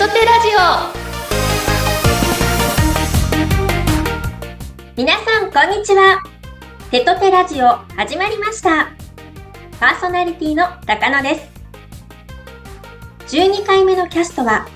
トテラジオ。皆さんこんにちは。テトテラジオ始まりました。パーソナリティの高野です。12回目のキャストは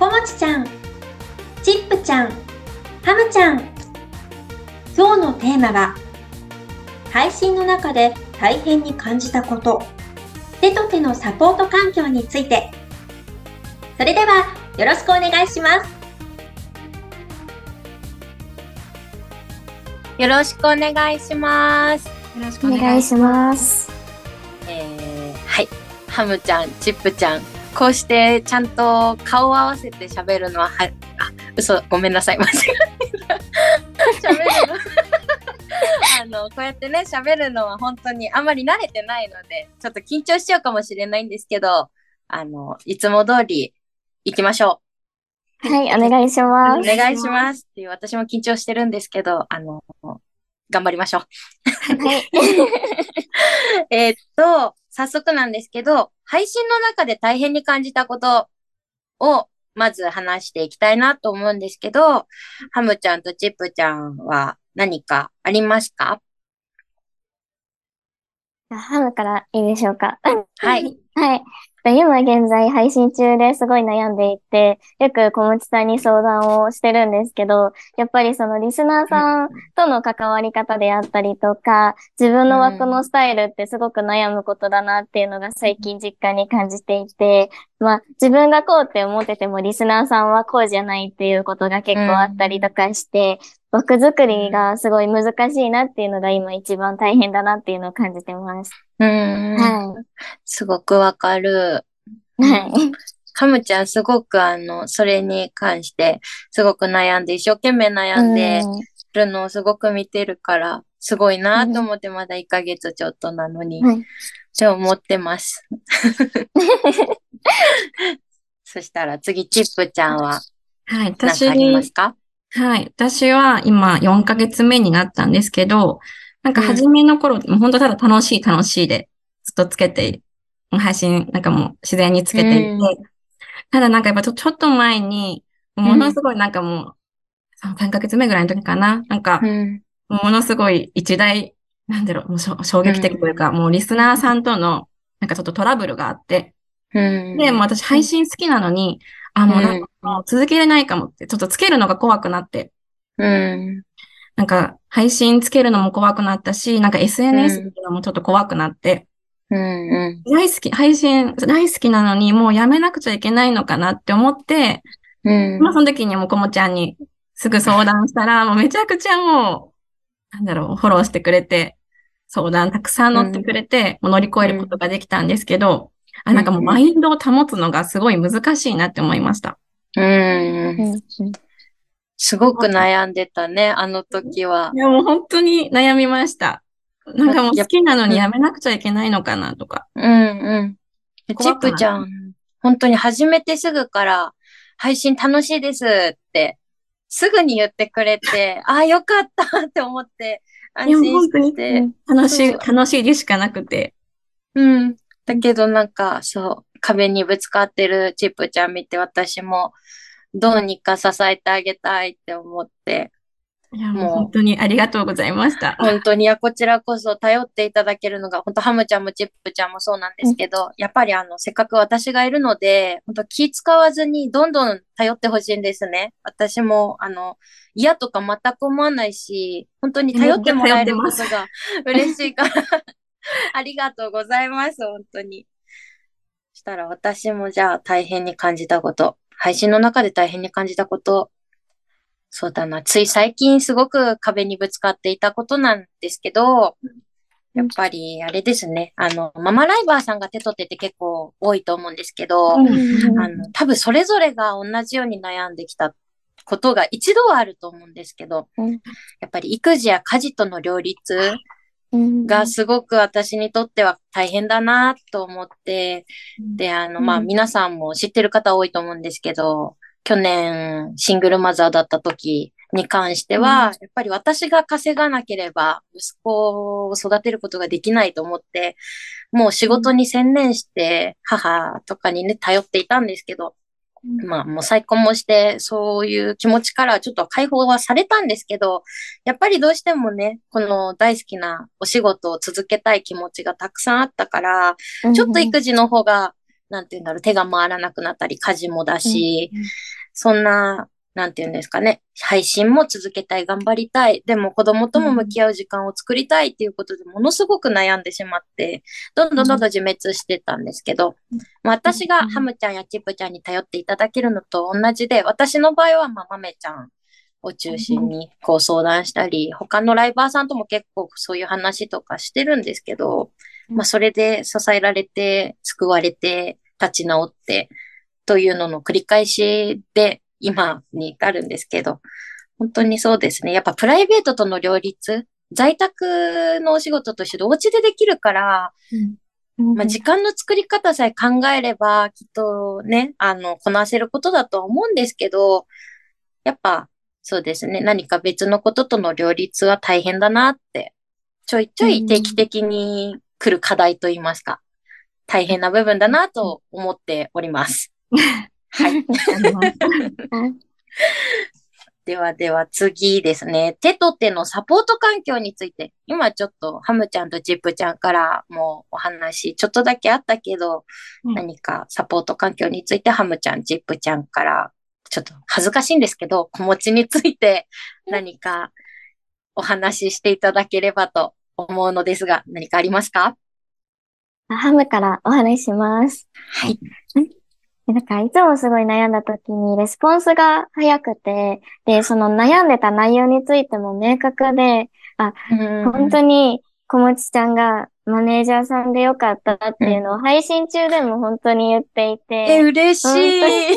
こもちちゃんチップちゃんハムちゃん。今日のテーマは配信の中で大変に感じたこと。手と手のサポート環境について。それではよろしくお願いしますよろしくお願いします。よろしくお願いします。えー、はい。ハムちゃん、チップちゃん。こうしてちゃんと顔を合わせて喋るのは、は、あ、嘘、ごめんなさい。間違えた。喋るの。あの、こうやってね、喋るのは本当にあまり慣れてないので、ちょっと緊張しちゃうかもしれないんですけど、あの、いつも通り行きましょはい、お願いしう。ます。お願いしますっていう、私も緊張してるんですけど、あの、頑張りましょう。はい。えーっと、早速なんですけど、配信の中で大変に感じたことを、まず話していきたいなと思うんですけど、ハムちゃんとチップちゃんは何かありますか？ハムからいいでしょうか。はい。はい。今現在配信中ですごい悩んでいて、よく小持さんに相談をしてるんですけど、やっぱりそのリスナーさんとの関わり方であったりとか、自分の枠のスタイルってすごく悩むことだなっていうのが最近実感に感じていて、まあ自分がこうって思っててもリスナーさんはこうじゃないっていうことが結構あったりとかして、枠作りがすごい難しいなっていうのが今一番大変だなっていうのを感じてます。うーん。はすごくわかる。い。はい。ハムちゃんすごくあの、それに関して、すごく悩んで、一生懸命悩んでうんるのをすごく見てるから、すごいなと思ってまだ1ヶ月ちょっとなのに、はいって思ってます。そしたら次、チップちゃんははい、何か私ありますか？はい、私は今4ヶ月目になったんですけど、なんか初めの頃、もう本当ただ楽しい楽しいでずっとつけて、配信なんかもう自然につけていて、うん。ただなんかやっぱちょちょっと前に、ものすごいなんかもう、3ヶ月目ぐらいの時かな、なんか、うん。ものすごい一大、なんだろう、もう衝撃的というか、もうリスナーさんとの、なんかちょっとトラブルがあって、うん。で、もう私配信好きなのに、あ、もうなんかもう続けれないかもって、ちょっとつけるのが怖くなって、うん。なんか配信つけるのも怖くなったし、なんか SNS っていうのもちょっと怖くなって、うん。うん。大好き、配信大好きなのにもうやめなくちゃいけないのかなって思って、うん。まあその時にもうこもちゃんにすぐ相談したら、もうめちゃくちゃもう、なんだろう、フォローしてくれて、相談たくさん乗ってくれて、もう乗り越えることができたんですけど、あ、なんかもうマインドを保つのがすごい難しいなって思いました。うん。うんすごく悩んでたね、あの時は。いや、もう本当に悩みました。なんかもう好きなのにやめなくちゃいけないのかなとか。うんうん。チップちゃん、本当に始めてすぐから配信楽しいですって、すぐに言ってくれて、ああ、よかったって思って安心して。楽しい、楽しいでしかなくて。うん。だけどなんか、そう、壁にぶつかってるチップちゃん見て私もどうにか支えてあげたいって思って、いや、もう本当にありがとうございました。本当に、いや、こちらこそ頼っていただけるのが、本当ハムちゃんもチップちゃんもそうなんですけど、やっぱりあの、せっかく私がいるので、本当気使わずにどんどん頼ってほしいんですね。私も、あの、嫌とか全く思わないし、本当に頼ってもらえることが嬉しいから、ありがとうございます、本当に。そしたら私もじゃあ大変に感じたこと、配信の中で大変に感じたこと、そうだな。つい最近すごく壁にぶつかっていたことなんですけど、やっぱりあれですね。あの、ママライバーさんが手取ってて結構多いと思うんですけど、うんあの、多分それぞれが同じように悩んできたことが一度はあると思うんですけど、うんやっぱり育児や家事との両立うんがすごく私にとっては大変だなと思って、で、あの、まあ、うん。皆さんも知ってる方多いと思うんですけど、去年シングルマザーだった時に関しては、やっぱり私が稼がなければ息子を育てることができないと思って、もう仕事に専念して母とかにね、頼っていたんですけど、まあもう再婚もして、そういう気持ちからちょっと解放はされたんですけど、やっぱりどうしてもね、この大好きなお仕事を続けたい気持ちがたくさんあったから、ちょっと育児の方が、なんて言うんだろう、手が回らなくなったり、家事もだし、そんな、なんて言うんですかね、配信も続けたい、頑張りたい、でも子供とも向き合う時間を作りたいっていうことでものすごく悩んでしまって、どんどんどんどん自滅してたんですけど、まあ私がハムちゃんやチップちゃんに頼っていただけるのと同じで、私の場合はまあマメちゃんを中心にこう相談したり、他のライバーさんとも結構そういう話とかしてるんですけど、まあそれで支えられて、救われて、立ち直って、というのの繰り返しで今に至るんですけど、本当にそうですね。やっぱプライベートとの両立、在宅のお仕事と一緒でお家でできるから、まあ、時間の作り方さえ考えれば、きっとね、あの、こなせることだとは思うんですけど、やっぱ、そうですね。何か別のこととの両立は大変だなって、ちょいちょい定期的に来る課題といいますか、大変な部分だなと思っております。はい。ではでは次ですね。手と手のサポート環境について。今ちょっとハムちゃんとジップちゃんからもお話ちょっとだけあったけど、うん何かサポート環境についてハムちゃん、ジップちゃんからちょっと恥ずかしいんですけど、子持ちについて何かお話ししていただければと思うのですが、何かありますか？ハムからお話しします。はい。なんか、いつもすごい悩んだ時に、レスポンスが早くて、で、その悩んでた内容についても明確で、本当に小持ちゃんがマネージャーさんでよかったっていうのを配信中でも本当に言っていえ、て、嬉しい。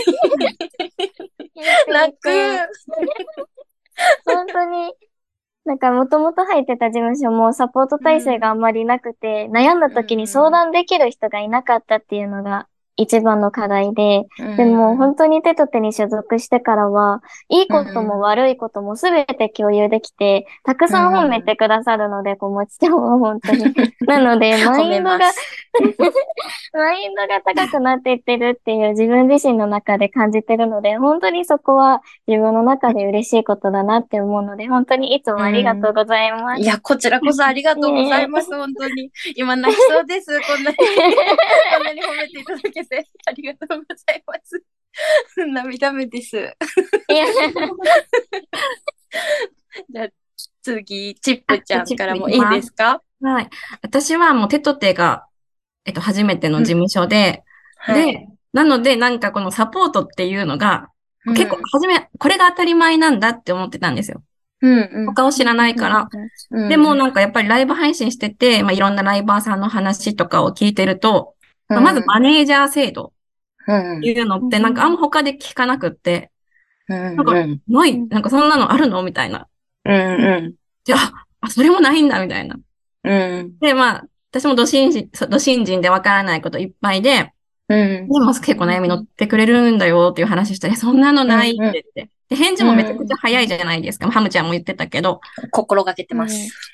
泣く。本当に、なんかもともと入ってた事務所もサポート体制があんまりなくて、悩んだ時に相談できる人がいなかったっていうのが一番の課題で、でも本当に手と手に所属してからは、いいことも悪いこともすべて共有できて、たくさん褒めてくださるので、小持ちゃんは本当に。なので、マインドが。マインドが高くなっていってるっていう自分自身の中で感じてるので、本当にそこは自分の中で嬉しいことだなって思うので、本当にいつもありがとうございます。いや、こちらこそありがとうございます、本当に。今泣きそうです。こんなに、こんなに褒めていただけて、ありがとうございます。涙目です。じゃあ、次、チップちゃんからもいいですか？はい。私はもう手と手が、えっと、初めての事務所で、はい。で、なので、なんかこのサポートっていうのが、うん結構、初め、これが当たり前なんだって思ってたんですよ。うんうん他を知らないから。うんでもなんかやっぱりライブ配信してて、まあ、いろんなライバーさんの話とかを聞いてると、まあまずマネージャー制度うんっていうのってなんかあんま他で聞かなくって、うんなんかうんない、なんかそんなのあるのみたいな。うんうんで、あ、あ、それもないんだみたいな。うんで、まあ、私も土新人、土新人でわからないこといっぱいで、うんでも結構悩み乗ってくれるんだよっていう話したら、そんなのないって言って。で、返事もめちゃくちゃ早いじゃないですか。ハムちゃんも言ってたけど。心がけてます。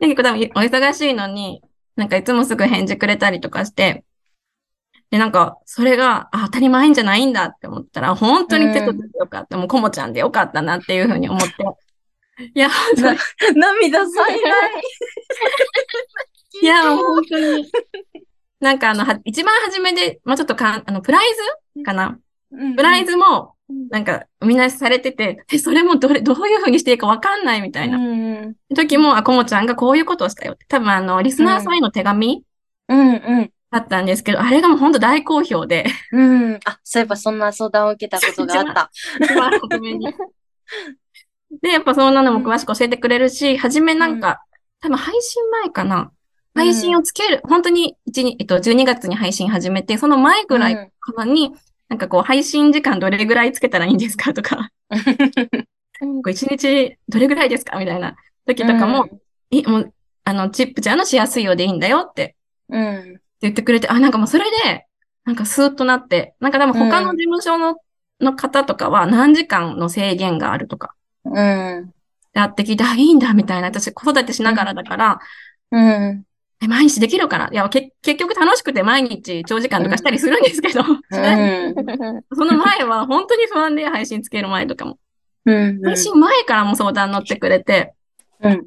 で結構多分お忙しいのに、なんかいつもすぐ返事くれたりとかして、で、なんか、それが、あ、当たり前んじゃないんだって思ったら、本当に手と手でよかった。もう、コモちゃんでよかったなっていうふうに思って。いや、涙さえない。いや、本当に。なんかあの、は一番初めで、まあちょっとかん、あの、プライズかなプライズも、なんか、みんなされてて、え、それもどれ、どういうふうにしていいかわかんないみたいな。うん時も、あ、コモちゃんがこういうことをしたよって。多分あの、リスナーさんへの手紙うんうんだったんですけど、あれがもう本当大好評で、うん。あ、そういえばそんな相談を受けたことがあった。で、やっぱそんなのも詳しく教えてくれるし、初めなんか、多分配信前かな。配信をつける、本当に1に、えっと、12月に配信始めて、その前ぐらいからに、なんかこう、配信時間どれぐらいつけたらいいんですかとか、こう1日どれぐらいですかみたいな。時とかも、え、もう、あの、チップちゃんのしやすいようでいいんだよって。うん。言ってくれて、あ、なんかもうそれで、なんかスーッとなって、なんか多分他の事務所の、の方とかは何時間の制限があるとか、うん。やってきて、あ、いいんだみたいな、私子育てしながらだから、うん。え毎日できるかな？いや、け結局楽しくて毎日長時間とかしたりするんですけど、うん。その前は本当に不安で配信つける前とかも。うん。配信前からも相談乗ってくれて、うん。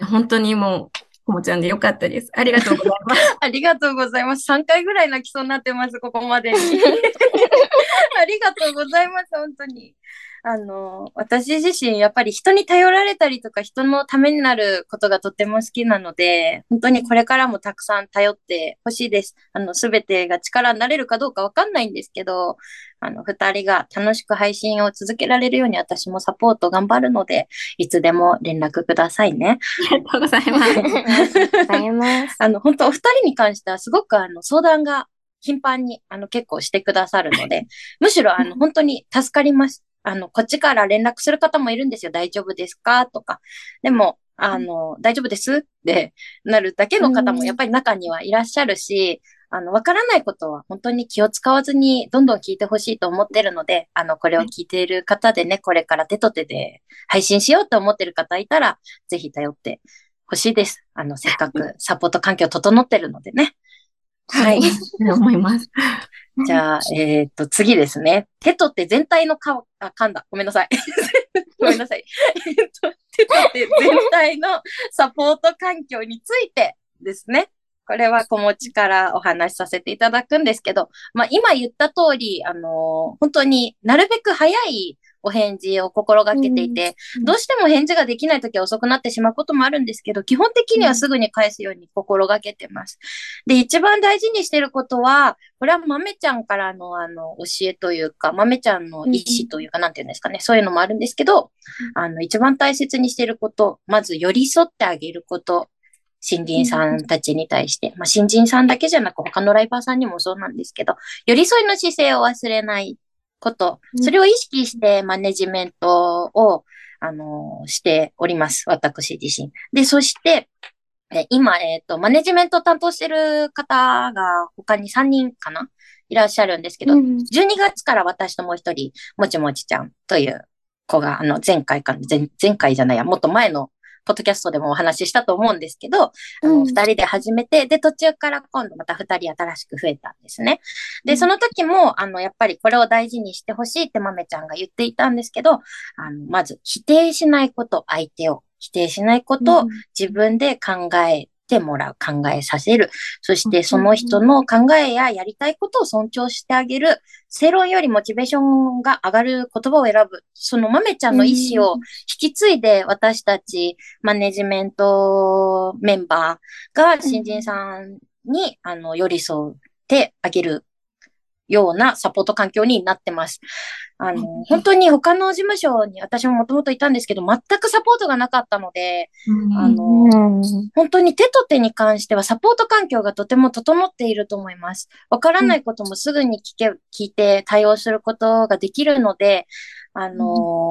本当にもう、こもちゃんでよかったです。ありがとうございます。ありがとうございます。3回ぐらい泣きそうになってます、ここまでに。ありがとうございます、本当に。あの、私自身、やっぱり人に頼られたりとか、人のためになることがとっても好きなので、本当にこれからもたくさん頼ってほしいです。あの、すべてが力になれるかどうかわかんないんですけど、あの、二人が楽しく配信を続けられるように私もサポート頑張るので、いつでも連絡くださいね。ありがとうございます。ございます。あの、本当お二人に関してはすごくあの、相談が頻繁にあの、結構してくださるので、むしろあの、本当に助かります。あの、こっちから連絡する方もいるんですよ。大丈夫ですか？とか。でも、あの、大丈夫です？ってなるだけの方もやっぱり中にはいらっしゃるし、あの、わからないことは本当に気を使わずにどんどん聞いてほしいと思ってるので、あの、これを聞いている方でね、これから手と手で配信しようと思ってる方いたら、ぜひ頼ってほしいです。あの、せっかくサポート環境整ってるのでね。はい。思います。じゃあ、えっ、と、次ですね。手と手全体のか、あ、噛んだ。ごめんなさい。ごめんなさい。えっと、手と手全体のサポート環境についてですね。これは子持ちからお話しさせていただくんですけど、まあ今言った通り、あのー本当になるべく早いお返事を心がけていて、うん。どうしても返事ができないときは遅くなってしまうこともあるんですけど、基本的にはすぐに返すように心がけてます。で、一番大事にしてることは、これは豆ちゃんからのあの教えというか、豆ちゃんの意思というか、なんていうんですかね、そういうのもあるんですけど、あの、一番大切にしてること、まず寄り添ってあげること、新人さんたちに対して、まあ、新人さんだけじゃなく他のライバーさんにもそうなんですけど、寄り添いの姿勢を忘れないこと、それを意識してマネジメントを、あの、しております。私自身。で、そして、え今、えっ、と、マネジメントを担当してる方が他に3人かな？いらっしゃるんですけど、うん12月から私ともう一人、もちもちちゃんという子が、あの、前回か、前前回じゃないや、もっと前のポッドキャストでもお話ししたと思うんですけど、あの、うん。二人で始めて、で、途中から今度また二人新しく増えたんですね。で、うん。その時も、あの、やっぱりこれを大事にしてほしいって豆ちゃんが言っていたんですけど、あの、まず、否定しないこと、相手を否定しないことを自分で考えてもらう、考えさせる。そしてその人の考えややりたいことを尊重してあげる。正論よりモチベーションが上がる言葉を選ぶ。その豆ちゃんの意思を引き継いで私たちマネジメントメンバーが新人さんに、あの寄り添ってあげるようなサポート環境になってます。あの、本当に他の事務所に私ももともといたんですけど、全くサポートがなかったので、あのうん本当に手と手に関してはサポート環境がとても整っていると思います。わからないこともすぐに聞け、聞いて対応することができるので、あの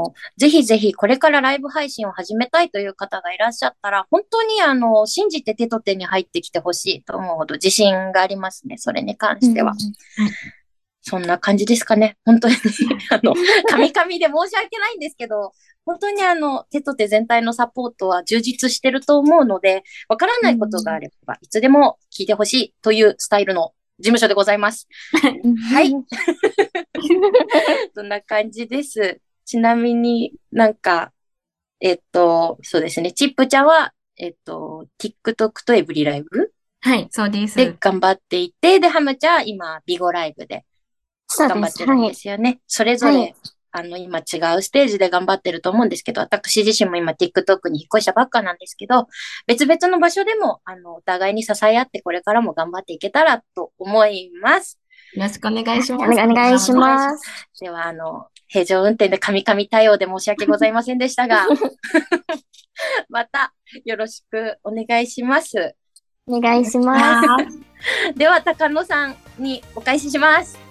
ーぜひぜひこれからライブ配信を始めたいという方がいらっしゃったら、本当にあの、信じて手と手に入ってきてほしいと思うほど自信がありますね。それに関しては。そんな感じですかね。本当に、あの、カミカミで申し訳ないんですけど、本当にあの、手と手全体のサポートは充実してると思うので、わからないことがあれば、いつでも聞いてほしいというスタイルの事務所でございます。はい。そんな感じです。ちなみになんか、えっと、そうですね。チップちゃんは、えっと、TikTok とエブリライブ？はい、そうです。で頑張っていて、で、ハムちゃんは今、ビゴライブで。頑張ってるんはい。ですよね。それぞれ、はいあの、今違うステージで頑張ってると思うんですけど、私自身も今 TikTok に引っ越したばっかなんですけど、別々の場所でも、あの、お互いに支え合ってこれからも頑張っていけたらと思います。よろしくお願いします。お願いします。では、あの、平常運転でカミカミ対応で申し訳ございませんでしたが、またよろしくお願いします。お願いします。では、高野さんにお返しします。